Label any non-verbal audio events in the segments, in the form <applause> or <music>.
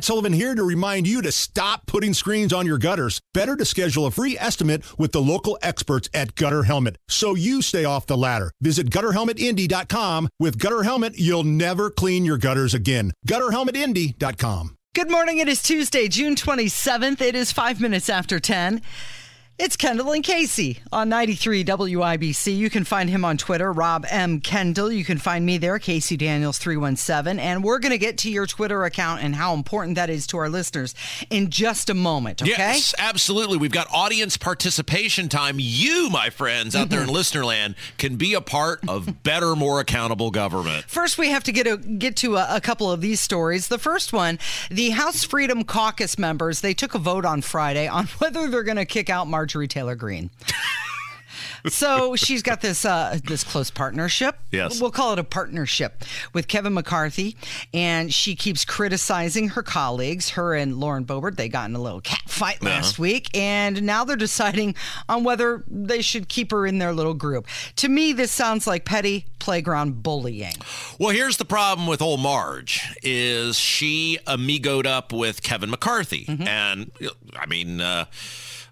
Matt Sullivan here to remind you to stop putting screens on your gutters. Better to schedule a free estimate with the local experts at Gutter Helmet so you stay off the ladder. Visit gutterhelmetindy.com. With Gutter Helmet, you'll never clean your gutters again. Gutterhelmetindy.com. Good morning. It is Tuesday, June 27th. It is five minutes after 10. It's Kendall and Casey on 93 WIBC. You can find him on Twitter, Rob M. Kendall. You can find me there, Casey Daniels 317. And we're going to get to your Twitter account and how important that is to our listeners in just a moment, okay? Yes, absolutely. We've got audience participation time. You, my friends out there in mm-hmm. listener land, can be a part of better, more accountable government. First, we have to get a, get to a, a couple of these stories. The first one, the House Freedom Caucus members, they took a vote on Friday on <laughs> whether they're going to kick out Marjorie Taylor Greene. <laughs> so she's got this uh, this close partnership. Yes. we'll call it a partnership with Kevin McCarthy, and she keeps criticizing her colleagues. Her and Lauren Boebert they got in a little cat fight last week, and now they're deciding on whether they should keep her in their little group. To me, this sounds like petty playground bullying. Well, here's the problem with old Marge is she amigoed up with Kevin McCarthy, and I mean. Uh,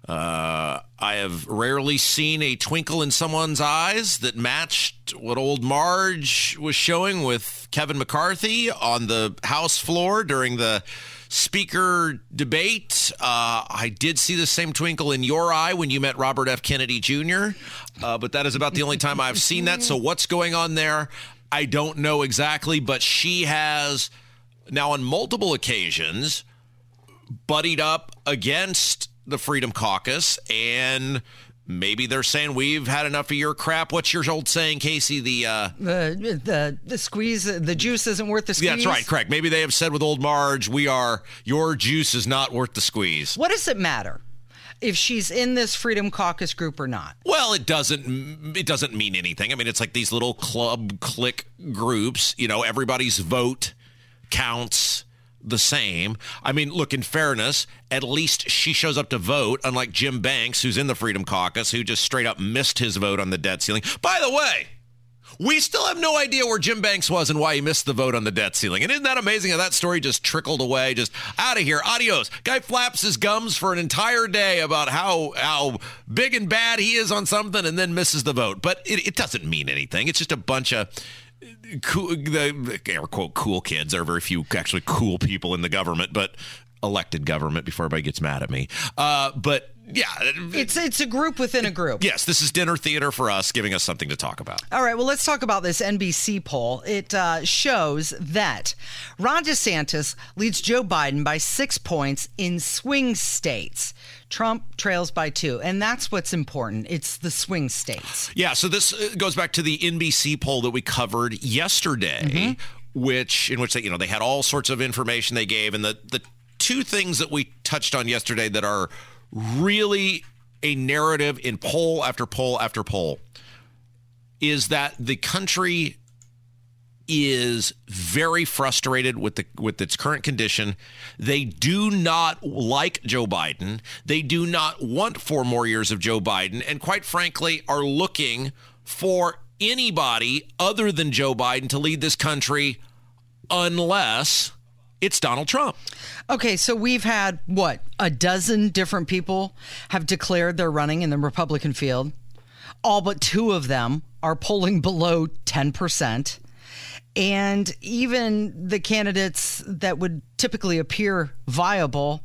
uh, I have rarely seen a twinkle in someone's eyes that matched what old Marge was showing with Kevin McCarthy on the House floor during the speaker debate. Uh, I did see the same twinkle in your eye when you met Robert F. Kennedy Jr., uh, but that is about the only time I've seen that. So, what's going on there? I don't know exactly, but she has now on multiple occasions buddied up against the Freedom Caucus, and maybe they're saying we've had enough of your crap. What's your old saying, Casey? The uh, The the the squeeze, the juice isn't worth the squeeze. yeah, that's right, correct. Maybe they have said with old Marge, we are your juice is not worth the squeeze. What does it matter if she's in this Freedom Caucus group or not? Well, it doesn't. It doesn't mean anything. I mean, it's like these little club click groups. You know, everybody's vote counts the same. I mean, look, in fairness, at least she shows up to vote, unlike Jim Banks, who's in the Freedom Caucus, who just straight up missed his vote on the debt ceiling. By the way, we still have no idea where Jim Banks was and why he missed the vote on the debt ceiling. And isn't that amazing how that story just trickled away, just out of here, adios. Guy flaps his gums for an entire day about how how big and bad he is on something and then misses the vote. But it, it doesn't mean anything. It's just a bunch of cool, the air quote cool kids. There are very few actually cool people in the government, but elected government before everybody gets mad at me. Uh, but yeah, It's it's a group within a group. yes, this is dinner theater for us, giving us something to talk about. All right, well, let's talk about this NBC poll. It uh, shows that Ron DeSantis leads Joe Biden by six points in swing states. Trump trails by two, and that's what's important. It's the swing states. Yeah, so this uh, goes back to the NBC poll that we covered yesterday, which in which they you know they had all sorts of information they gave, and the the two things that we touched on yesterday that are really a narrative in poll after poll after poll is that the country is very frustrated with the with its current condition. They do not like Joe Biden. They do not want four more years of Joe Biden and quite frankly are looking for anybody other than Joe Biden to lead this country unless it's Donald Trump. Okay, so we've had what a dozen different people have declared they're running in the Republican field. All but two of them are polling below 10%. And even the candidates that would typically appear viable,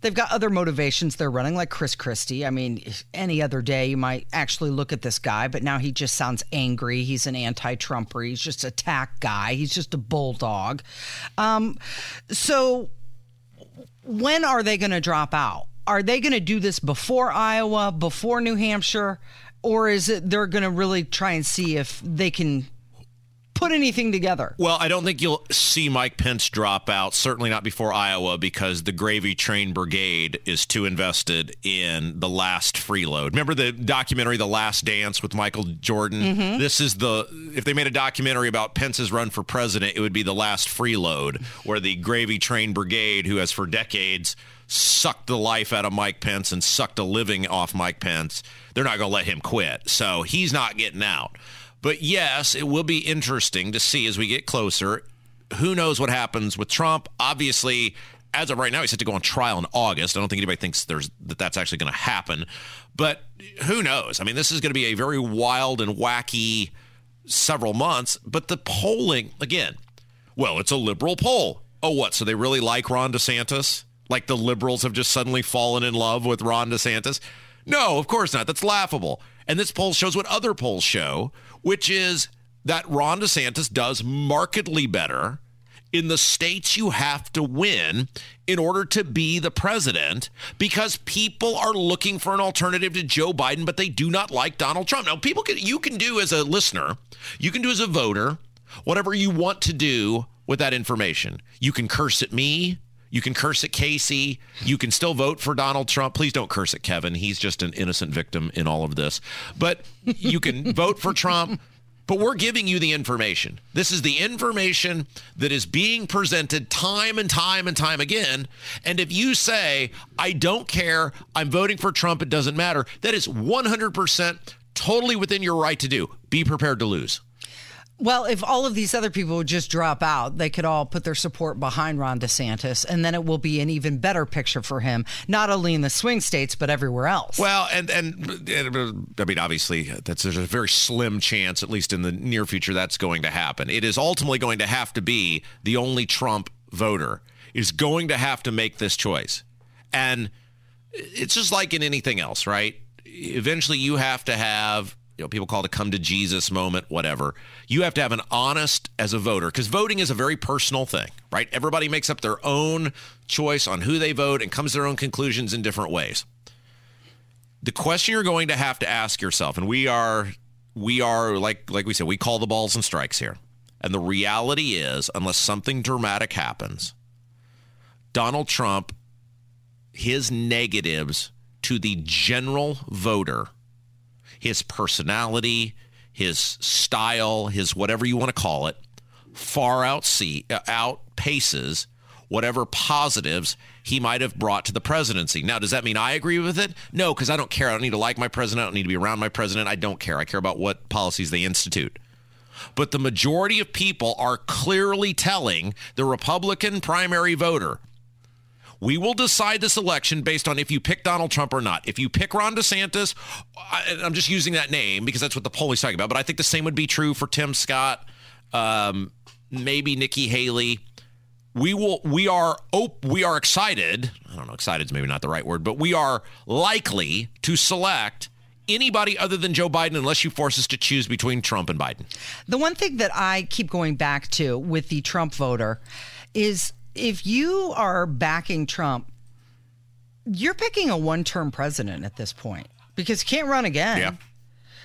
they've got other motivations they're running, like Chris Christie. I mean, any other day you might actually look at this guy, but now he just sounds angry. He's an anti Trumper. He's just a tack guy. He's just a bulldog. Um, so when are they going to drop out? Are they going to do this before Iowa, before New Hampshire, or is it they're going to really try and see if they can put anything together? Well, I don't think you'll see Mike Pence drop out, certainly not before Iowa, because the Gravy Train Brigade is too invested in the last freeload. Remember the documentary The Last Dance with Michael Jordan? Mm-hmm. This is the, if they made a documentary about Pence's run for president, it would be The Last Freeload, where the Gravy Train Brigade, who has for decades sucked the life out of Mike Pence and sucked a living off Mike Pence, they're not going to let him quit. So he's not getting out. But yes, it will be interesting to see as we get closer. Who knows what happens with Trump? Obviously, as of right now, he's set to go on trial in August. I don't think anybody thinks there's that that's actually going to happen, but who knows? I mean, this is going to be a very wild and wacky several months. But the polling again, well, it's a liberal poll. Oh, what? So they really like Ron DeSantis? Like the liberals have just suddenly fallen in love with Ron DeSantis? No, of course not. That's laughable. And this poll shows what other polls show, which is that Ron DeSantis does markedly better in the states you have to win in order to be the president because people are looking for an alternative to Joe Biden, but they do not like Donald Trump. Now, people can, you can do as a listener, you can do as a voter, whatever you want to do with that information. You can curse at me. You can curse at Casey. You can still vote for Donald Trump. Please don't curse at Kevin. He's just an innocent victim in all of this. But you can <laughs> vote for Trump. But we're giving you the information. This is the information that is being presented time and time and time again. And if you say, I don't care, I'm voting for Trump, it doesn't matter, that is 100% totally within your right to do. Be prepared to lose. Well, if all of these other people would just drop out, they could all put their support behind Ron DeSantis, and then it will be an even better picture for him, not only in the swing states but everywhere else. Well, and and, and I mean, obviously, that's there's a very slim chance, at least in the near future, that's going to happen. It is ultimately going to have to be the only Trump voter is going to have to make this choice, and it's just like in anything else, right? Eventually, you have to have you know, people call it a come to Jesus moment, whatever. You have to have an honest as a voter because voting is a very personal thing, right? Everybody makes up their own choice on who they vote and comes to their own conclusions in different ways. The question you're going to have to ask yourself, and we are, we are like like we said, we call the balls and strikes here. And the reality is, unless something dramatic happens, Donald Trump, his negatives to the general voter his personality, his style, his whatever you want to call it, far outsee, uh, outpaces whatever positives he might have brought to the presidency. Now, does that mean I agree with it? No, because I don't care. I don't need to like my president. I don't need to be around my president. I don't care. I care about what policies they institute. But the majority of people are clearly telling the Republican primary voter we will decide this election based on if you pick Donald Trump or not. If you pick Ron DeSantis, I, am just using that name because that's what the poll is talking about. But I think the same would be true for Tim Scott, um, maybe Nikki Haley. We will. We are. Op- we are excited. I don't know. Excited is maybe not the right word, but we are likely to select anybody other than Joe Biden unless you force us to choose between Trump and Biden. The one thing that I keep going back to with the Trump voter is if you are backing Trump, you're picking a one term president at this point because he can't run again. Yeah.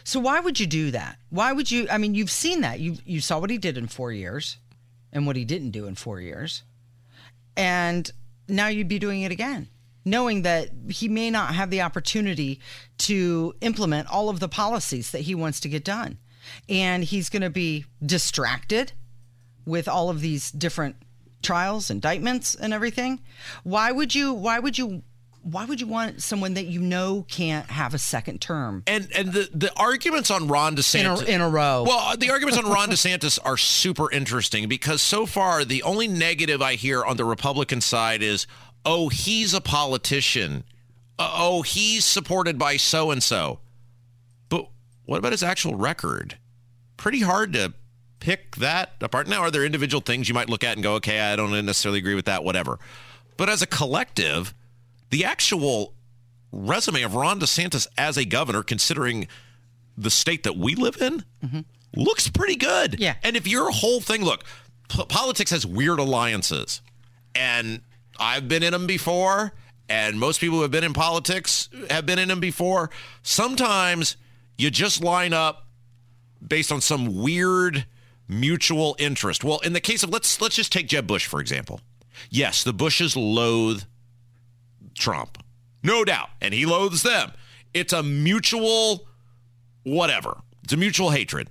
So why would you do that? Why would you? I mean, you've seen that. You you saw what he did in four years, and what he didn't do in four years, and now you'd be doing it again, knowing that he may not have the opportunity to implement all of the policies that he wants to get done, and he's going to be distracted with all of these different trials, indictments, and everything. Why would you? Why would you? Why would you want someone that you know can't have a second term? And and the, the arguments on Ron DeSantis in a, in a row. Well, the arguments on Ron DeSantis <laughs> are super interesting because so far the only negative I hear on the Republican side is, oh, he's a politician. Uh, oh, he's supported by so and so. But what about his actual record? Pretty hard to pick that apart. Now, are there individual things you might look at and go, okay, I don't necessarily agree with that, whatever. But as a collective, the actual resume of Ron DeSantis as a governor, considering the state that we live in, mm-hmm. looks pretty good. Yeah. And if your whole thing, look, p- politics has weird alliances. And I've been in them before. And most people who have been in politics have been in them before. Sometimes you just line up based on some weird mutual interest. Well, in the case of let's let's just take Jeb Bush for example. Yes, the Bushes loathe Trump. No doubt, and he loathes them. It's a mutual whatever. It's a mutual hatred.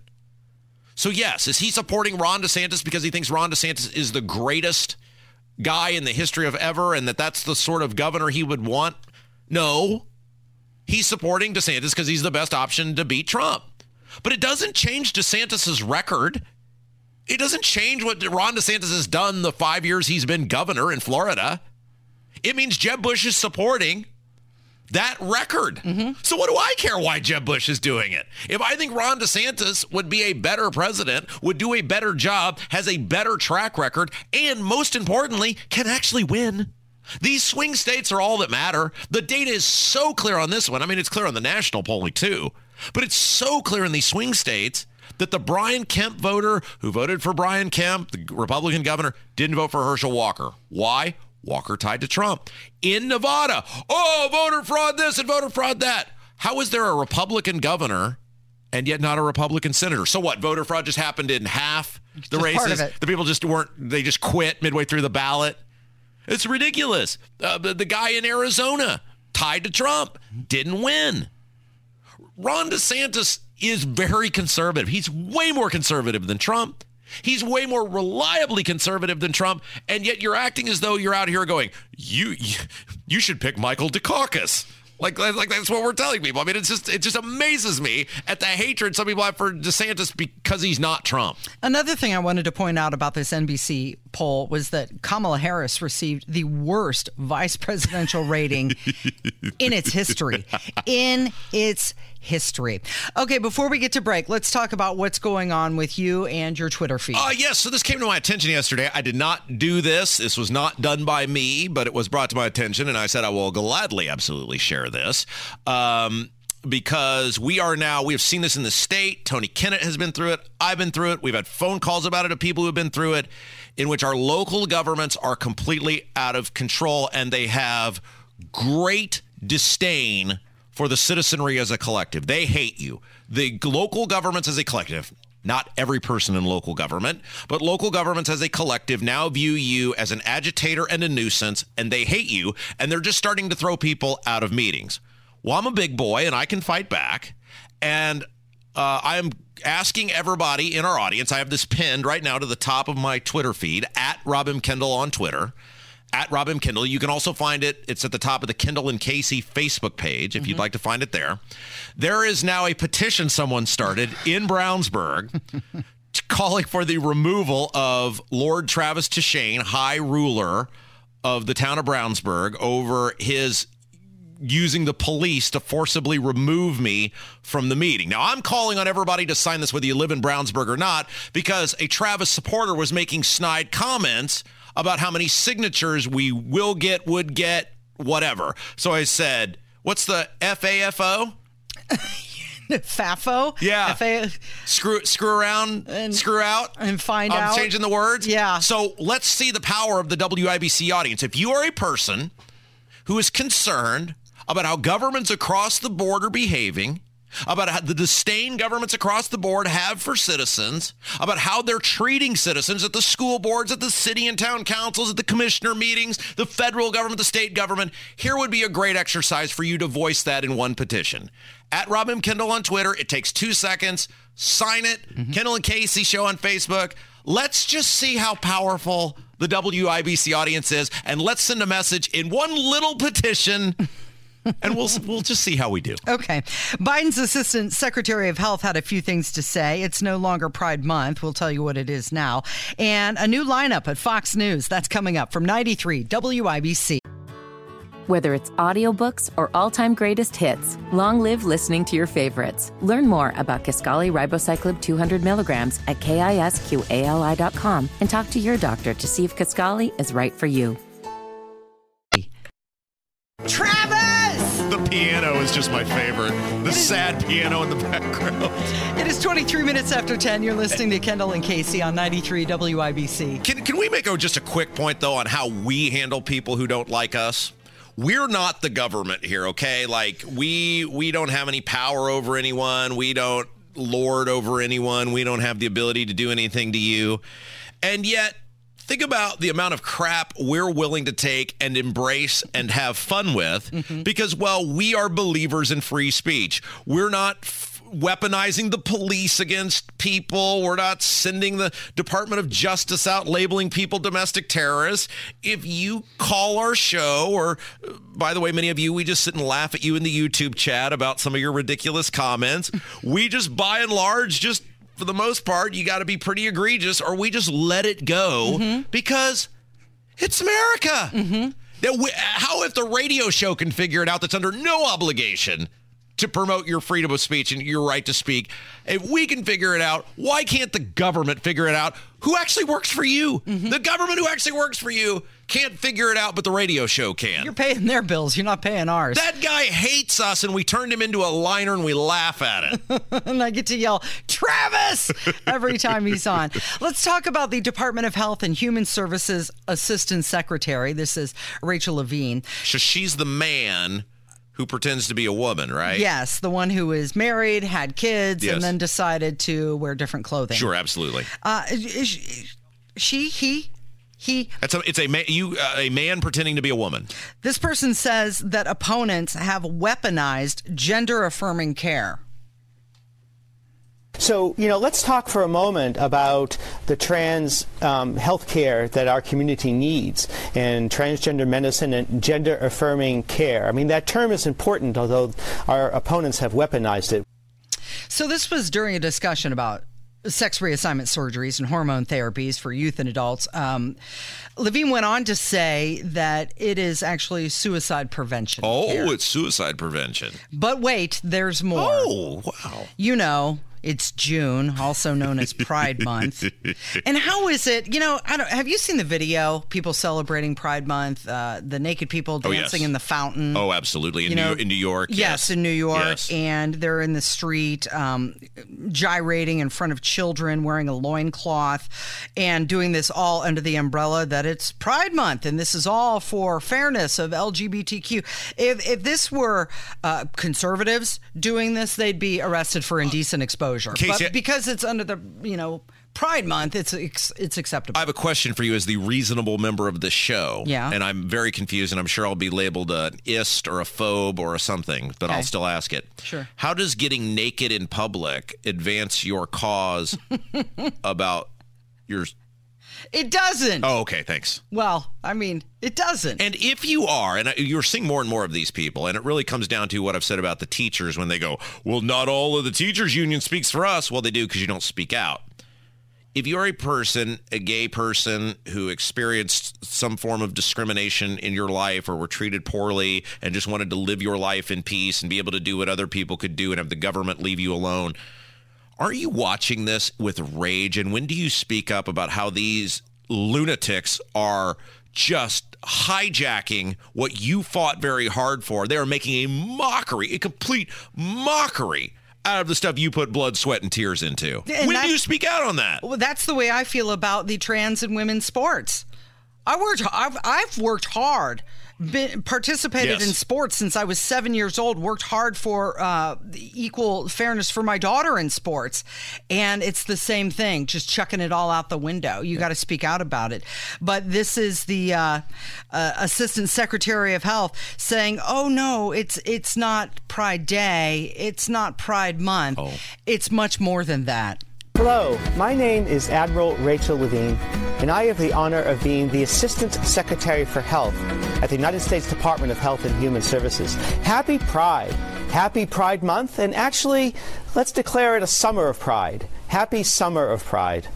So yes, is he supporting Ron DeSantis because he thinks Ron DeSantis is the greatest guy in the history of ever and that that's the sort of governor he would want? No. He's supporting DeSantis because he's the best option to beat Trump. But it doesn't change DeSantis's record. It doesn't change what Ron DeSantis has done the five years he's been governor in Florida. It means Jeb Bush is supporting that record. Mm-hmm. So what do I care why Jeb Bush is doing it? If I think Ron DeSantis would be a better president, would do a better job, has a better track record, and most importantly, can actually win. These swing states are all that matter. The data is so clear on this one. I mean, it's clear on the national polling too, but it's so clear in these swing states that the Brian Kemp voter who voted for Brian Kemp, the Republican governor, didn't vote for Herschel Walker. Why? Walker tied to Trump. In Nevada, oh, voter fraud this and voter fraud that. How is there a Republican governor and yet not a Republican senator? So what? Voter fraud just happened in half the Just races. The people just weren't. They just quit midway through the ballot. It's ridiculous. Uh, the, the guy in Arizona tied to Trump didn't win. Ron DeSantis is very conservative. He's way more conservative than Trump. He's way more reliably conservative than Trump, and yet you're acting as though you're out here going, "You, <laughs> you, should pick Michael Dukakis." Like, like that's what we're telling people. I mean, it's just it just amazes me at the hatred some people have for DeSantis because he's not Trump. Another thing I wanted to point out about this NBC poll was that Kamala Harris received the worst vice presidential rating <laughs> in its history. In its history. Okay, before we get to break, let's talk about what's going on with you and your Twitter feed. Uh, yes, so this came to my attention yesterday. I did not do this. This was not done by me, but it was brought to my attention, and I said I will gladly, absolutely share this. Um, because we are now, we have seen this in the state. Tony Kennett has been through it. I've been through it. We've had phone calls about it of people who have been through it, in which our local governments are completely out of control and they have great disdain for the citizenry as a collective. They hate you. The local governments as a collective, not every person in local government, but local governments as a collective now view you as an agitator and a nuisance, and they hate you, and they're just starting to throw people out of meetings. Well, I'm a big boy and I can fight back. And uh, I am asking everybody in our audience, I have this pinned right now to the top of my Twitter feed at Rob M. Kendall on Twitter. At Rob M. Kendall. You can also find it. It's at the top of the Kendall and Casey Facebook page if you'd like to find it there. There is now a petition someone started in Brownsburg <laughs> calling for the removal of Lord Travis Tschaenn, High Ruler of the town of Brownsburg, over his using the police to forcibly remove me from the meeting. Now, I'm calling on everybody to sign this whether you live in Brownsburg or not, because a Travis supporter was making snide comments about how many signatures we will get, would get, whatever. So I said, what's the FAFO? FAFO? Yeah. FA- Screw screw around And- screw out and find out. I'm out. changing the words. Yeah. So let's see the power of the WIBC audience. If you are a person who is concerned about how governments across the board are behaving, about how the disdain governments across the board have for citizens, about how they're treating citizens at the school boards, at the city and town councils, at the commissioner meetings, the federal government, the state government, here would be a great exercise for you to voice that in one petition. At Rob M. Kendall on Twitter, it takes two seconds. Sign it. Mm-hmm. Kendall and Casey show on Facebook. Let's just see how powerful the WIBC audience is, and let's send a message in one little petition, <laughs> and we'll we'll just see how we do. Okay. Biden's Assistant Secretary of Health had a few things to say. It's no longer Pride Month. We'll tell you what it is now. And a new lineup at Fox News. That's coming up from 93 WIBC. Whether it's audiobooks or all-time greatest hits, long live listening to your favorites. Learn more about Kisqali ribociclib 200 milligrams at kisqali.com and talk to your doctor to see if Kisqali is right for you. Travis! Piano is just my favorite. The sad piano in the background. <laughs> It is 23 minutes after 10. You're listening to Kendall and Casey on 93 WIBC. Can, can we make a, just a quick point, though, on how we handle people who don't like us? We're not the government here, okay? Like we we don't have any power over anyone. We don't lord over anyone. We don't have the ability to do anything to you. And yet, think about the amount of crap we're willing to take and embrace and have fun with because, well, we are believers in free speech. We're not f- weaponizing the police against people. We're not sending the Department of Justice out labeling people domestic terrorists. If you call our show, or uh, by the way, many of you, we just sit and laugh at you in the YouTube chat about some of your ridiculous comments. <laughs> We just, by and large, just for the most part, you got to be pretty egregious, or we just let it go mm-hmm. because it's America. Mm-hmm. How if the radio show can figure it out that's under no obligation to promote your freedom of speech and your right to speak? If we can figure it out, why can't the government figure it out? Who actually works for you? Mm-hmm. The government who actually works for you can't figure it out, but the radio show can. You're paying their bills. You're not paying ours. That guy hates us, and we turned him into a liner and we laugh at it. <laughs> and I get to yell, Travis, every time he's on. Let's talk about the Department of Health and Human Services Assistant Secretary. This is Rachel Levine. So she's the man who pretends to be a woman, right? Yes, the one who is married, had kids, yes. and then decided to wear different clothing. Sure, absolutely. Uh, she, he, he. It's a, it's a man, you uh, a man pretending to be a woman. This person says that opponents have weaponized gender affirming care. So, you know, let's talk for a moment about the trans um, health care that our community needs and transgender medicine and gender affirming care. I mean, that term is important, although our opponents have weaponized it. So, this was during a discussion about sex reassignment surgeries and hormone therapies for youth and adults. Um, Levine went on to say that it is actually suicide prevention. Oh, care. it's suicide prevention. But wait, there's more. Oh, wow. You know, it's June, also known as Pride Month. <laughs> and how is it? You know, I don't. Have you seen the video? People celebrating Pride Month, uh, the naked people dancing oh, yes. in the fountain. Oh, absolutely. In, you know, New, in New York. Yes, yes. in New York, yes. and they're in the street, um, gyrating in front of children, wearing a loincloth, and doing this all under the umbrella that it's Pride Month, and this is all for fairness of LGBTQ. If if this were uh, conservatives doing this, they'd be arrested for indecent exposure exposure. Casey, but because it's under the you know Pride Month, it's it's acceptable. I have a question for you as the reasonable member of the show. Yeah. And I'm very confused, and I'm sure I'll be labeled an ist or a phobe or a something, but okay. I'll still ask it. Sure. How does getting naked in public advance your cause <laughs> about your it doesn't. Oh, okay. Thanks. Well, I mean, it doesn't. And if you are, and you're seeing more and more of these people, and it really comes down to what I've said about the teachers when they go, well, not all of the teachers union speaks for us. Well, they do because you don't speak out. If you're a person, a gay person who experienced some form of discrimination in your life or were treated poorly and just wanted to live your life in peace and be able to do what other people could do and have the government leave you alone, are you watching this with rage? And when do you speak up about how these lunatics are just hijacking what you fought very hard for? They are making a mockery, a complete mockery out of the stuff you put blood, sweat, and tears into. And when do you speak out on that? Well, that's the way I feel about the trans and women's sports. I worked. I've, I've worked hard been participated yes. in sports since I was seven years old. Worked hard for uh, equal fairness for my daughter in sports, and it's the same thing. Just chucking it all out the window. You yeah. got to speak out about it. But this is the uh, uh, assistant secretary of health saying, "Oh no, it's it's not Pride Day. It's not Pride Month. Oh. It's much more than that." Hello, my name is Admiral Rachel Levine, and I have the honor of being the Assistant Secretary for Health at the United States Department of Health and Human Services. Happy Pride! Happy Pride Month, and actually, let's declare it a summer of pride. Happy Summer of Pride.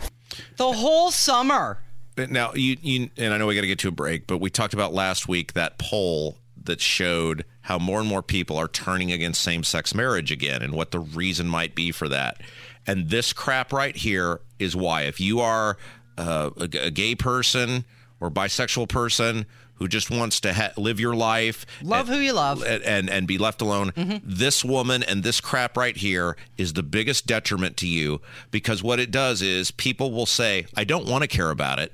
The whole summer. Now, you, you and I know we got to get to a break, but we talked about last week that poll that showed how more and more people are turning against same sex marriage again and what the reason might be for that. And this crap right here is why. If you are uh, a, a, gay person or bisexual person who just wants to ha- live your life, love and, who you love, and, and, and be left alone, mm-hmm. this woman and this crap right here is the biggest detriment to you because what it does is people will say, I don't want to care about it,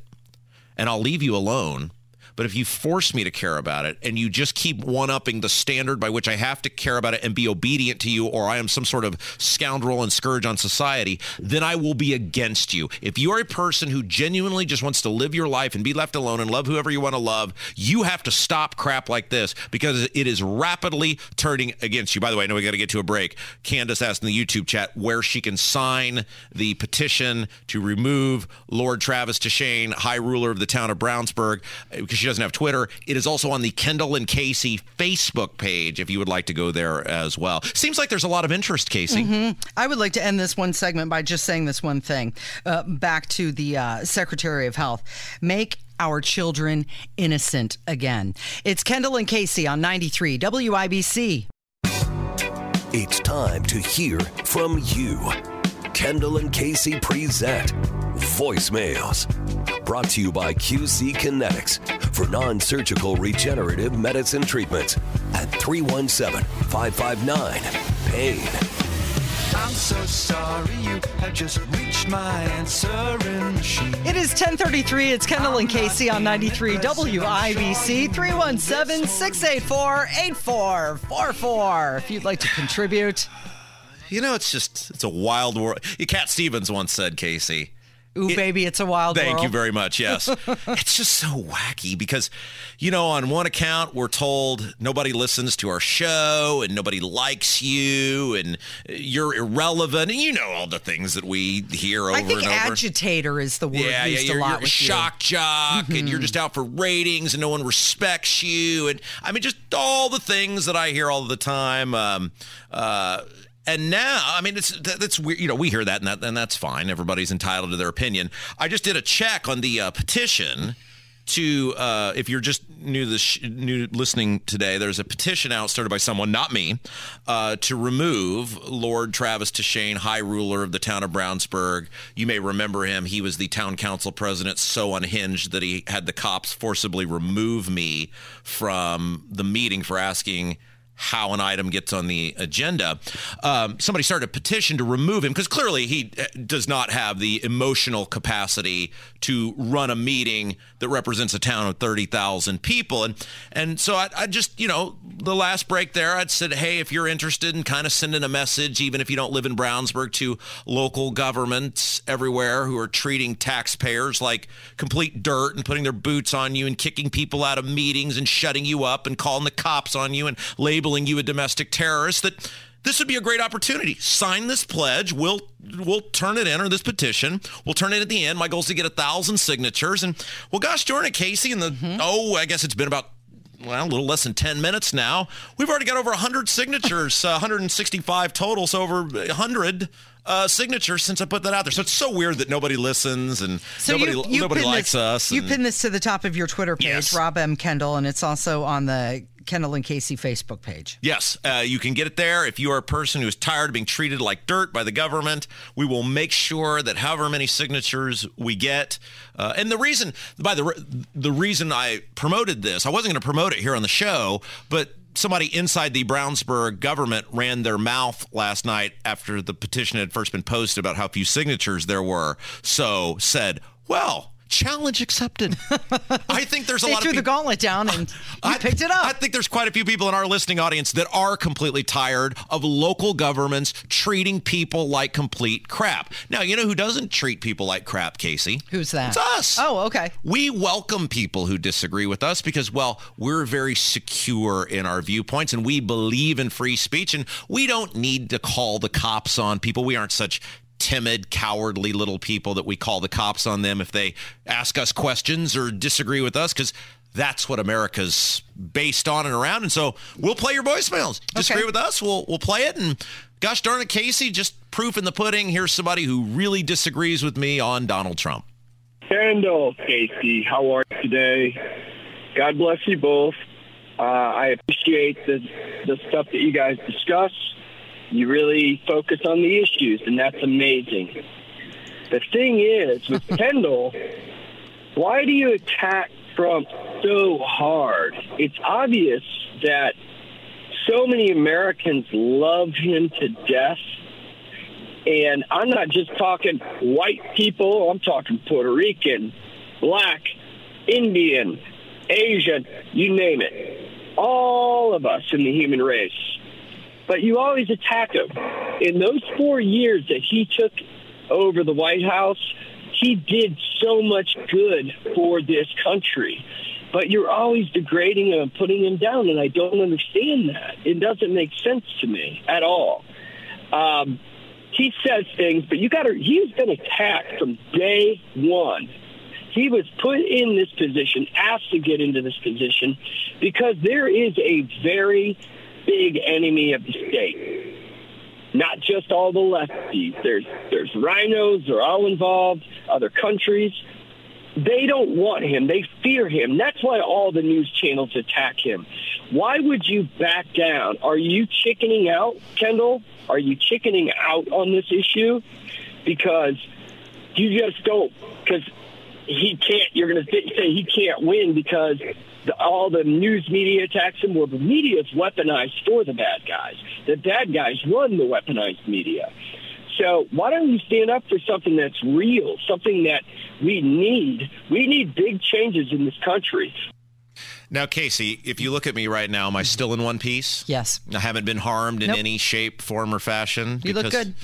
and I'll leave you alone but if you force me to care about it and you just keep one upping the standard by which I have to care about it and be obedient to you, or I am some sort of scoundrel and scourge on society, then I will be against you. If you are a person who genuinely just wants to live your life and be left alone and love whoever you want to love, you have to stop crap like this because it is rapidly turning against you. By the way, I know we got to get to a break. Candace asked in the YouTube chat where she can sign the petition to remove Lord Travis Tschaenn, High Ruler of the town of Brownsburg, uh, because she she doesn't have Twitter. It is also on the Kendall and Casey Facebook page if you would like to go there as well. Seems like there's a lot of interest, Casey. Mm-hmm. I would like to end this one segment by just saying this one thing. Uh, back to the uh, Secretary of Health. Make our children innocent again. It's Kendall and Casey on 93 WIBC. It's time to hear from you. Kendall and Casey present voicemails. Brought to you by QC Kinetics for non surgical regenerative medicine treatments at 317 559 PAIN. I'm so sorry you have just reached my answering machine. It is 1033. It's Kendall and Casey on 93 WIBC 317 684 8444. If you'd like to contribute. You know, it's just it's a wild world. Cat Stevens once said, Casey. Ooh, It- baby, it's a wild Thank world. you very much. Yes. <laughs> it's just so wacky because, you know, on one account, we're told nobody listens to our show and nobody likes you and you're irrelevant. And you know all the things that we hear over I think and over. agitator is the word yeah, yeah, you're, a lot you're with shock jock and you're just out for ratings and no one respects you. And I mean, just all the things that I hear all the time. Um, uh, and now, I mean, it's that, that's weird. You know, we hear that and that, and that's fine. Everybody's entitled to their opinion. I just did a check on the uh, petition to uh, if you're just new the sh- new listening today there's a petition out started by someone not me uh, to remove lord travis Tschaenn, high ruler of the town of brownsburg you may remember him he was the town council president so unhinged that he had the cops forcibly remove me from the meeting for asking how an item gets on the agenda. Um, somebody started a petition to remove him because clearly he uh, does not have the emotional capacity to run a meeting that represents a town of 30,000 people. And and so I, I just, you know, the last break there, I'd said, hey, if you're interested in kind of sending a message, even if you don't live in Brownsburg, to local governments everywhere who are treating taxpayers like complete dirt and putting their boots on you and kicking people out of meetings and shutting you up and calling the cops on you and labeling you a domestic terrorist, that this would be a great opportunity. Sign this pledge. We'll we'll turn it in or this petition. We'll turn it at the end. My goal is to get a thousand signatures. And well, gosh, Jordan and Casey, in the oh, I guess it's been about well, a little less than 10 minutes now. We've already got over 100 signatures, uh, 165 total, so over 100 uh, signatures since I put that out there. So it's so weird that nobody listens and nobody, nobody likes this, us. You pin this to the top of your Twitter page, Yes. Rob M. Kendall, and it's also on the Kendall and Casey Facebook page. Yes, uh, you can get it there. If you are a person who is tired of being treated like dirt by the government, we will make sure that however many signatures we get, uh, and the reason, by the re- the reason I promoted this, I wasn't going to promote it here on the show, but somebody inside the Brownsburg government ran their mouth last night after the petition had first been posted about how few signatures there were. So said, well. Challenge accepted. <laughs> I think there's a They lot threw of the gauntlet down and you I- picked it up. I think there's quite a few people in our listening audience that are completely tired of local governments treating people like complete crap. Now, you know who doesn't treat people like crap, Casey? Who's that? It's us. Oh, okay. We welcome people who disagree with us because, well, we're very secure in our viewpoints and we believe in free speech and we don't need to call the cops on people. We aren't such timid, cowardly little people that we call the cops on them if they ask us questions or disagree with us because that's what America's based on and around. And so we'll play your voicemails. Disagree Okay. with us, we'll we'll play it. And gosh darn it, Casey, just proof in the pudding. Here's somebody who really disagrees with me on Donald Trump. Kendall, Casey, how are you today? God bless you both. Uh, I appreciate the the stuff that you guys discuss. You really focus on the issues, and that's amazing. The thing is, with <laughs> Kendall, why do you attack Trump so hard? It's obvious that so many Americans love him to death. And I'm not just talking white people, I'm talking Puerto Rican, black, Indian, Asian, you name it. All of us in the human race. But you always attack him. In those four years that he took over the White House, he did so much good for this country. But you're always degrading him and putting him down, and I don't understand that. It doesn't make sense to me at all. Um, he says things, but you got to. He's been attacked from day one. He was put in this position, asked to get into this position, because there is a very big enemy of the state. Not just all the lefties. There's there's RINOs. They're all involved. Other countries. They don't want him. They fear him. That's why all the news channels attack him. Why would you back down? Are you chickening out, Kendall? Are you chickening out on this issue? Because you just don't, because he can't, you're going to say he can't win because the, all the news media attacks him. Well, the media is weaponized for the bad guys. The bad guys run the weaponized media. So why don't you stand up for something that's real, something that we need? We need big changes in this country. Now, Casey, if you look at me right now, am I still in one piece? Yes. I haven't been harmed in Nope. any shape, form, or fashion. You look good.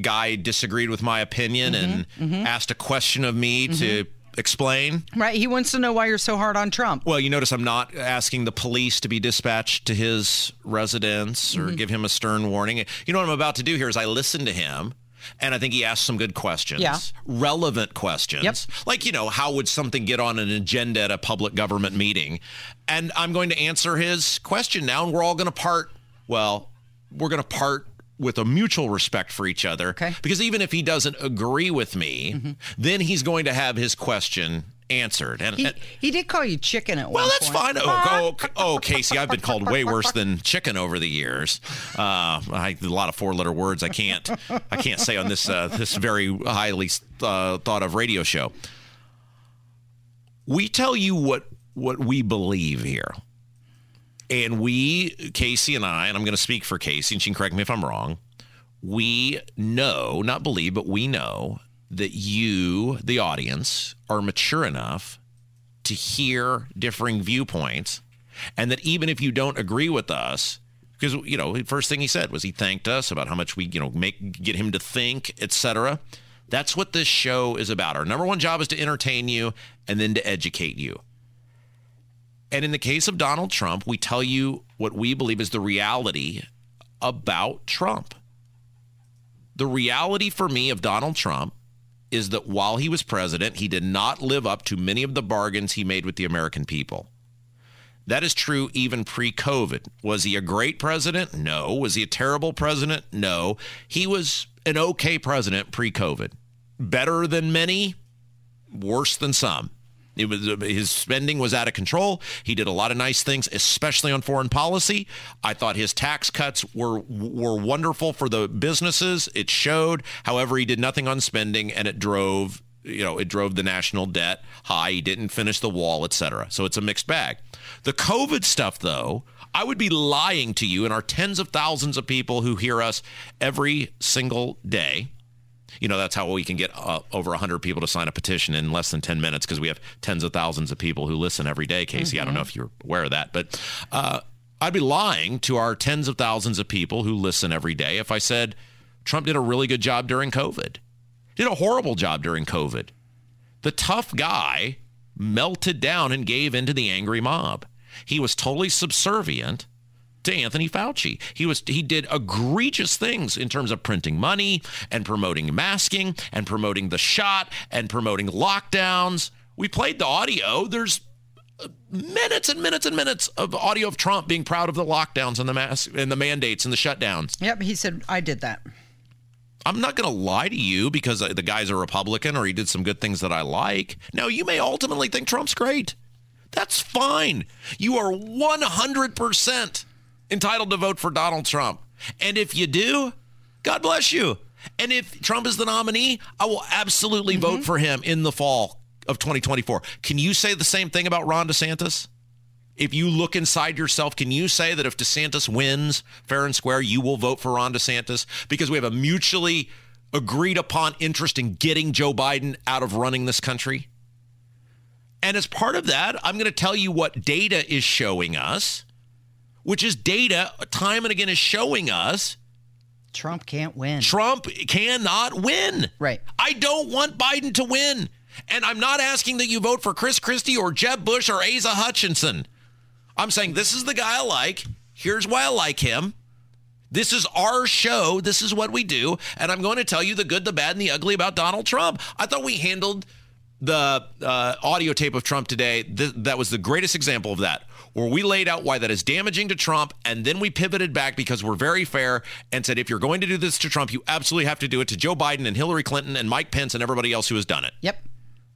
Guy disagreed with my opinion Mm-hmm, and asked a question of me to explain. Right. He wants to know why you're so hard on Trump. Well, you notice I'm not asking the police to be dispatched to his residence or Mm-hmm. give him a stern warning. You know what I'm about to do here is I listen to him. And I think he asked some good questions, Yeah. relevant questions. Yep. Like, you know, how would something get on an agenda at a public government meeting? And I'm going to answer his question now, and we're all going to part, well, we're going to part with a mutual respect for each other. Okay. Because even if he doesn't agree with me, then he's going to have his question answered. And, He, and- he did call you chicken at one point. well, that's point. fine. Oh, oh, oh, Casey, I've been called way worse than chicken over the years. Uh, I, a lot of four-letter words I can't I can't say on this uh, this very highly uh, thought of radio show. We tell you what what we believe here, and we, Casey and I, and I'm going to speak for Casey, and she can correct me if I'm wrong. We know, not believe, but we know that you, the audience, are mature enough to hear differing viewpoints and that even if you don't agree with us because you know the first thing he said was he thanked us about how much we you know make get him to think etc that's what this show is about. Our number one job is to entertain you and then to educate you and in the case of Donald Trump we tell you what we believe is the reality about Trump the reality for me of Donald Trump is that while he was president, he did not live up to many of the bargains he made with the American people. That is true even pre COVID. Was he a great president? No. Was he a terrible president? No. He was an okay president pre COVID. Better than many, worse than some. It was his spending was out of control. He did a lot of nice things, especially on foreign policy. I thought his tax cuts were were wonderful for the businesses. It showed. However, he did nothing on spending, and it drove you know it drove the national debt high. He didn't finish the wall, etc. So it's a mixed bag. The COVID stuff, though, I would be lying to you and our tens of thousands of people who hear us every single day you know that's how we can get uh, over 100 people to sign a petition in less than 10 minutes because we have tens of thousands of people who listen every day casey. I don't know if you're aware of that but uh, i'd be lying to our tens of thousands of people who listen every day if i said trump did a really good job during covid. Did a horrible job during covid. The tough guy melted down and gave in to the angry mob. He was totally subservient to Anthony Fauci. He was he did egregious things in terms of printing money and promoting masking and promoting the shot and promoting lockdowns. We played the audio. There's minutes and minutes and minutes of audio of Trump being proud of the lockdowns and the mask and the mandates and the shutdowns. Yep. He said, I did that. I'm not going to lie to you because uh, the guy's a Republican or he did some good things that I like. Now, you may ultimately think Trump's great. That's fine. You are 100% entitled to vote for Donald Trump. And if you do, God bless you. And if Trump is the nominee, I will absolutely mm-hmm. vote for him in the fall of 2024. Can you say the same thing about Ron DeSantis? If you look inside yourself, can you say that if DeSantis wins fair and square, you will vote for Ron DeSantis? Because we have a mutually agreed upon interest in getting Joe Biden out of running this country. And as part of that, I'm going to tell you what data is showing us, which is data time and again is showing us Trump can't win. Trump cannot win. Right. I don't want Biden to win. And I'm not asking that you vote for Chris Christie or Jeb Bush or Asa Hutchinson. I'm saying this is the guy I like. Here's why I like him. This is our show. This is what we do. And I'm going to tell you the good, the bad, and the ugly about Donald Trump. I thought we handled the uh, audio tape of Trump today. Th- that was the greatest example of that, where we laid out why that is damaging to Trump. And then we pivoted back because we're very fair and said, if you're going to do this to Trump, you absolutely have to do it to Joe Biden and Hillary Clinton and Mike Pence and everybody else who has done it. Yep.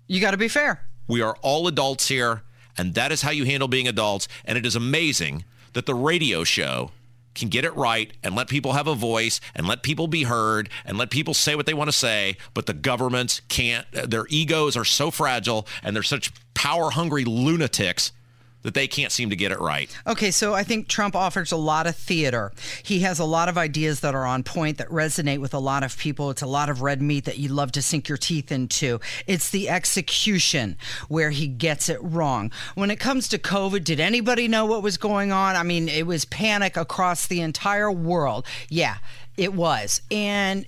You got to be fair. We are all adults here, and that is how you handle being adults. And it is amazing that the radio show can get it right and let people have a voice and let people be heard and let people say what they want to say, but the governments can't. Their egos are so fragile and they're such power hungry lunatics that they can't seem to get it right. Okay, so I think Trump offers a lot of theater. He has a lot of ideas that are on point that resonate with a lot of people. It's a lot of red meat that you love to sink your teeth into. It's the execution where he gets it wrong. When it comes to COVID, did anybody know what was going on? I mean, it was panic across the entire world. Yeah, it was. And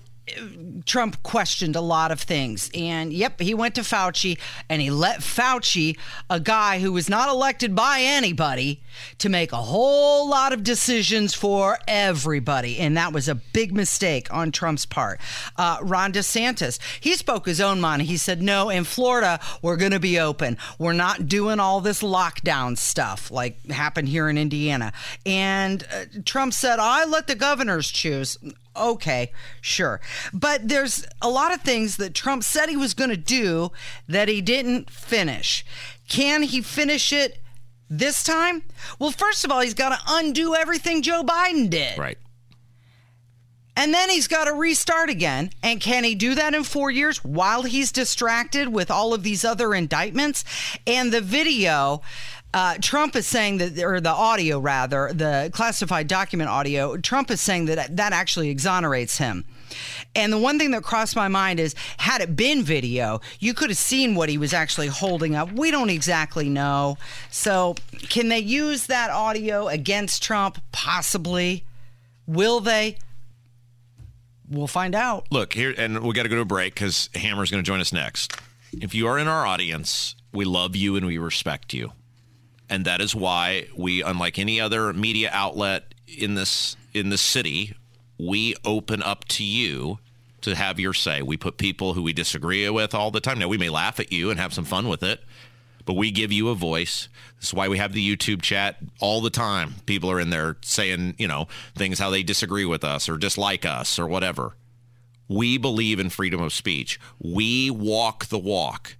Trump questioned a lot of things. And yep, he went to Fauci and he let Fauci, a guy who was not elected by anybody, to make a whole lot of decisions for everybody. And that was a big mistake on Trump's part. Uh, Ron DeSantis, he spoke his own mind. He said, no, in Florida, we're going to be open. We're not doing all this lockdown stuff like happened here in Indiana. And uh, Trump said, I let the governors choose okay, sure. But there's a lot of things that Trump said he was going to do that he didn't finish. Can he finish it this time? Well, first of all, he's got to undo everything Joe Biden did. Right. And then he's got to restart again. And can he do that in four years while he's distracted with all of these other indictments? And the video, uh, Trump is saying that, or the audio rather, the classified document audio, Trump is saying that that actually exonerates him. And the one thing that crossed my mind is had it been video, you could have seen what he was actually holding up. We don't exactly know. So, can they use that audio against Trump? Possibly. Will they? We'll find out. Look, here, and we got to go to a break because Hammer's going to join us next. If you are in our audience, we love you and we respect you. And that is why we, unlike any other media outlet in this in this city, we open up to you to have your say. We put people who we disagree with all the time. Now we may laugh at you and have some fun with it, but we give you a voice. This is why we have the YouTube chat all the time. People are in there saying, you know, things how they disagree with us or dislike us or whatever. We believe in freedom of speech. We walk the walk.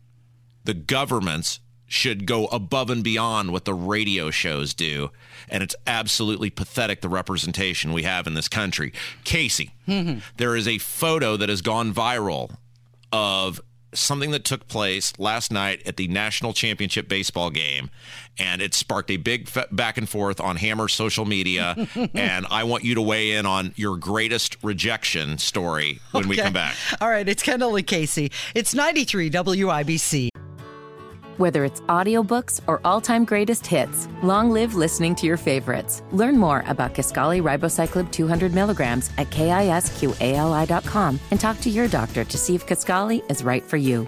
The governments should go above and beyond what the radio shows do. And it's absolutely pathetic the representation we have in this country. Casey, mm-hmm. there is a photo that has gone viral of something that took place last night at the national championship baseball game and it sparked a big f- back and forth on hammer social media <laughs> and i want you to weigh in on your greatest rejection story when we come back All right, it's Kendall and Casey. It's 93 WIBC. Whether it's audiobooks or all-time greatest hits, long live listening to your favorites. Learn more about Kisqali Ribociclib 200 milligrams at kisqali.com and talk to your doctor to see if Kisqali is right for you.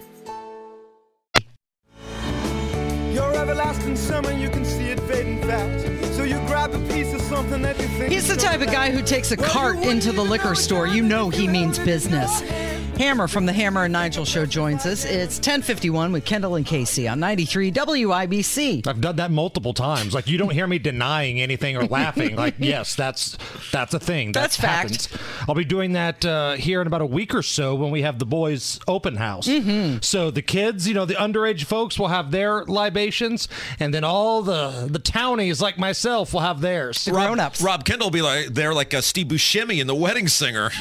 Your everlasting summer, you can see it fading fast. So you grab a piece of something that you think He's the type of guy who takes a cart into the liquor store. You know he means business. Hammer from the Hammer and Nigel show joins us. It's 1051 with Kendall and Casey on 93 WIBC. I've done that multiple times. Like you don't hear me denying anything or laughing. Like <laughs> yes, that's that's a thing. That That's fact. happens. I'll be doing that uh, here in about a week or so when we have the boys' open house. Mm-hmm. So the kids, you know, the underage folks will have their libations, and then all the the townies like myself will have theirs. Grown ups. rob kendall will be like there like a steve buscemi in the wedding singer <laughs>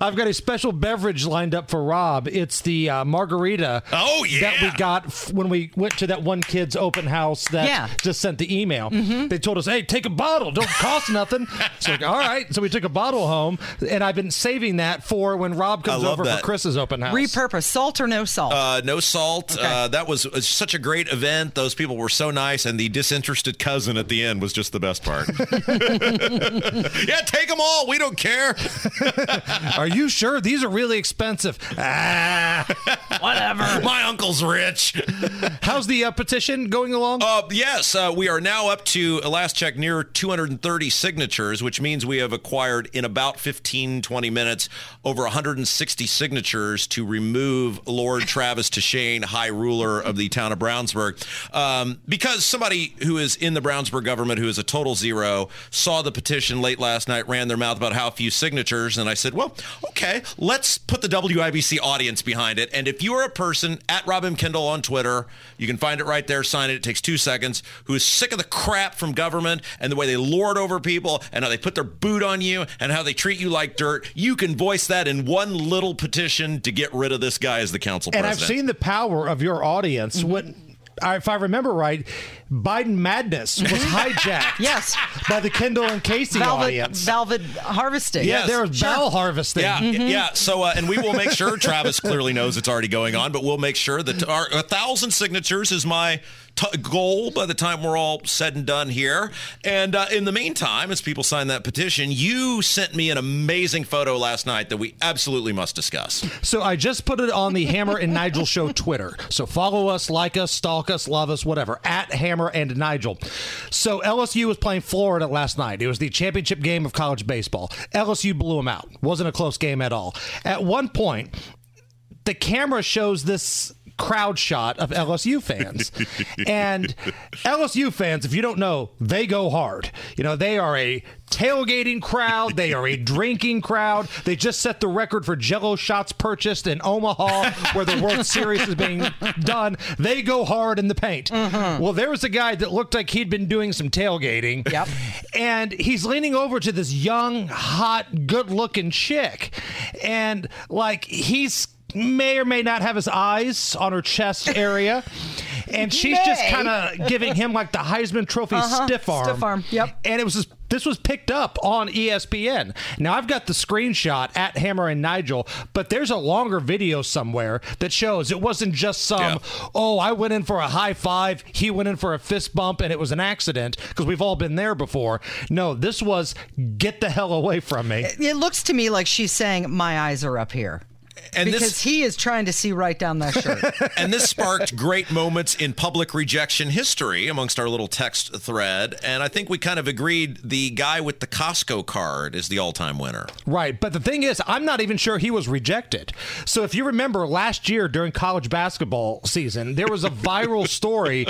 I've got a special beverage lined up for Rob. It's the uh, margarita. Oh, yeah. that we got f- when we went to that one kid's open house that Yeah. just sent the email. They told us, "Hey, take a bottle. Don't cost nothing." <laughs> So like, all right. So we took a bottle home, and I've been saving that for when Rob comes over that. for Chris's open house. Repurpose salt or no salt? Uh, no salt. Uh, that was, was such a great event. Those people were so nice, and the disinterested cousin at the end was just the best part. <laughs> <laughs> yeah, take them all. We don't care. Are you sure these are really expensive? Ah. <laughs> Whatever. My uncle's rich. <laughs> How's the uh, petition going along? Uh, yes, uh, we are now up to, last check, near 230 signatures, which means we have acquired in about 15, 20 minutes over 160 signatures to remove Lord <laughs> Travis Tschaenn, High Ruler of the town of Brownsburg. Um, because somebody who is in the Brownsburg government, who is a total zero, saw the petition late last night, ran their mouth about how few signatures, and I said, well, okay, let's put the WIBC audience behind it. And if you are a person at Rob M. Kendall on Twitter, you can find it right there, sign it. It takes two seconds. Who is sick of the crap from government and the way they lord over people and how they put their boot on you and how they treat you like dirt. You can voice that in one little petition to get rid of this guy as the council And president. And I've seen the power of your audience. When, if I remember right, Biden madness was hijacked. <laughs> Yes. by the Kendall and Casey Velvet, audience. ballot harvesting. yeah, there was ballot harvesting. Yeah, yeah. So, uh, and we will make sure Travis clearly knows it's already going on, but we'll make sure that our a thousand signatures is my t- goal by the time we're all said and done here. And uh, in the meantime, as people sign that petition, you sent me an amazing photo last night that we absolutely must discuss. So I just put it on the Hammer and Nigel Show Twitter. So follow us, like us, stalk us, love us, whatever, at Hammer and Nigel. So LSU was playing Florida last night. It was the championship game of college baseball. LSU blew them out. Wasn't a close game at all. At one point, the camera shows this crowd shot of LSU fans. and LSU fans, if you don't know, they go hard. You know, they are a tailgating crowd, they are a drinking crowd. They just set the record for jello shots purchased in Omaha where the World Series is being done. They go hard in the paint. Mm-hmm. Well, there was a guy that looked like he'd been doing some tailgating. Yep. And he's leaning over to this young, hot, good-looking chick. And like he's may or may not have his eyes on her chest area. <laughs> And she's just kind of giving him like the Heisman Trophy Uh-huh. stiff arm. Stiff arm, yep. And it was just, this was picked up on ESPN. Now I've got the screenshot at Hammer and Nigel, but there's a longer video somewhere that shows it wasn't just some, Yeah. oh, I went in for a high five, he went in for a fist bump, and it was an accident because we've all been there before. No, this was get the hell away from me. It looks to me like she's saying, "My eyes are up here," And because this he is trying to see right down that shirt. <laughs> and this sparked great moments in public rejection history amongst our little text thread. And I think we kind of agreed the guy with the Costco card is the all-time winner. Right. But the thing is, I'm not even sure he was rejected. So if you remember last year during college basketball season, there was a viral story.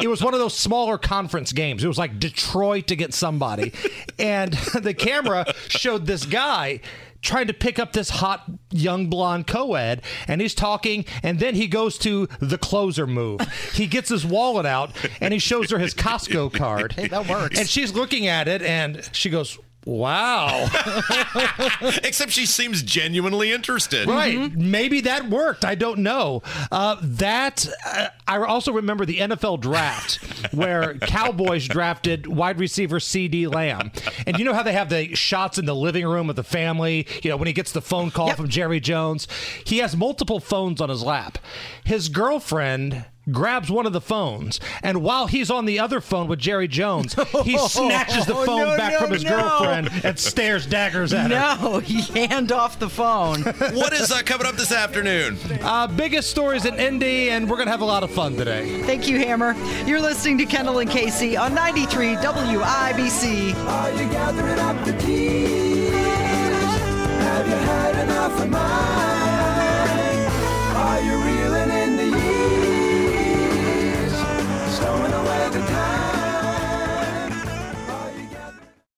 It was one of those smaller conference games. It was like Detroit to get somebody. And <laughs> the camera showed this guy trying to pick up this hot young blonde co-ed and he's talking and then he goes to the closer move he gets his wallet out and he shows her his costco card Hey, that works. and she's looking at it and she goes wow <laughs> Except she seems genuinely interested. Right. Maybe that worked. I don't know. Uh, that uh, I also remember the NFL draft <laughs> where Cowboys drafted wide receiver CeeDee Lamb, and you know how they have the shots in the living room of the family. You know when he gets the phone call Yep. from Jerry Jones, he has multiple phones on his lap. His girlfriend. Grabs one of the phones, and while he's on the other phone with Jerry Jones, he <laughs> snatches the Oh, phone no, back no, from his no. girlfriend and stares daggers at her. no, he hand off the phone. <laughs> What is uh, coming up this afternoon? Uh, biggest stories in Indy, and we're going to have a lot of fun today. Thank you, Hammer. You're listening to Kendall and Casey on 93 WIBC. Are you gathering up the keys? Have you had enough of mine? Are you Thank you.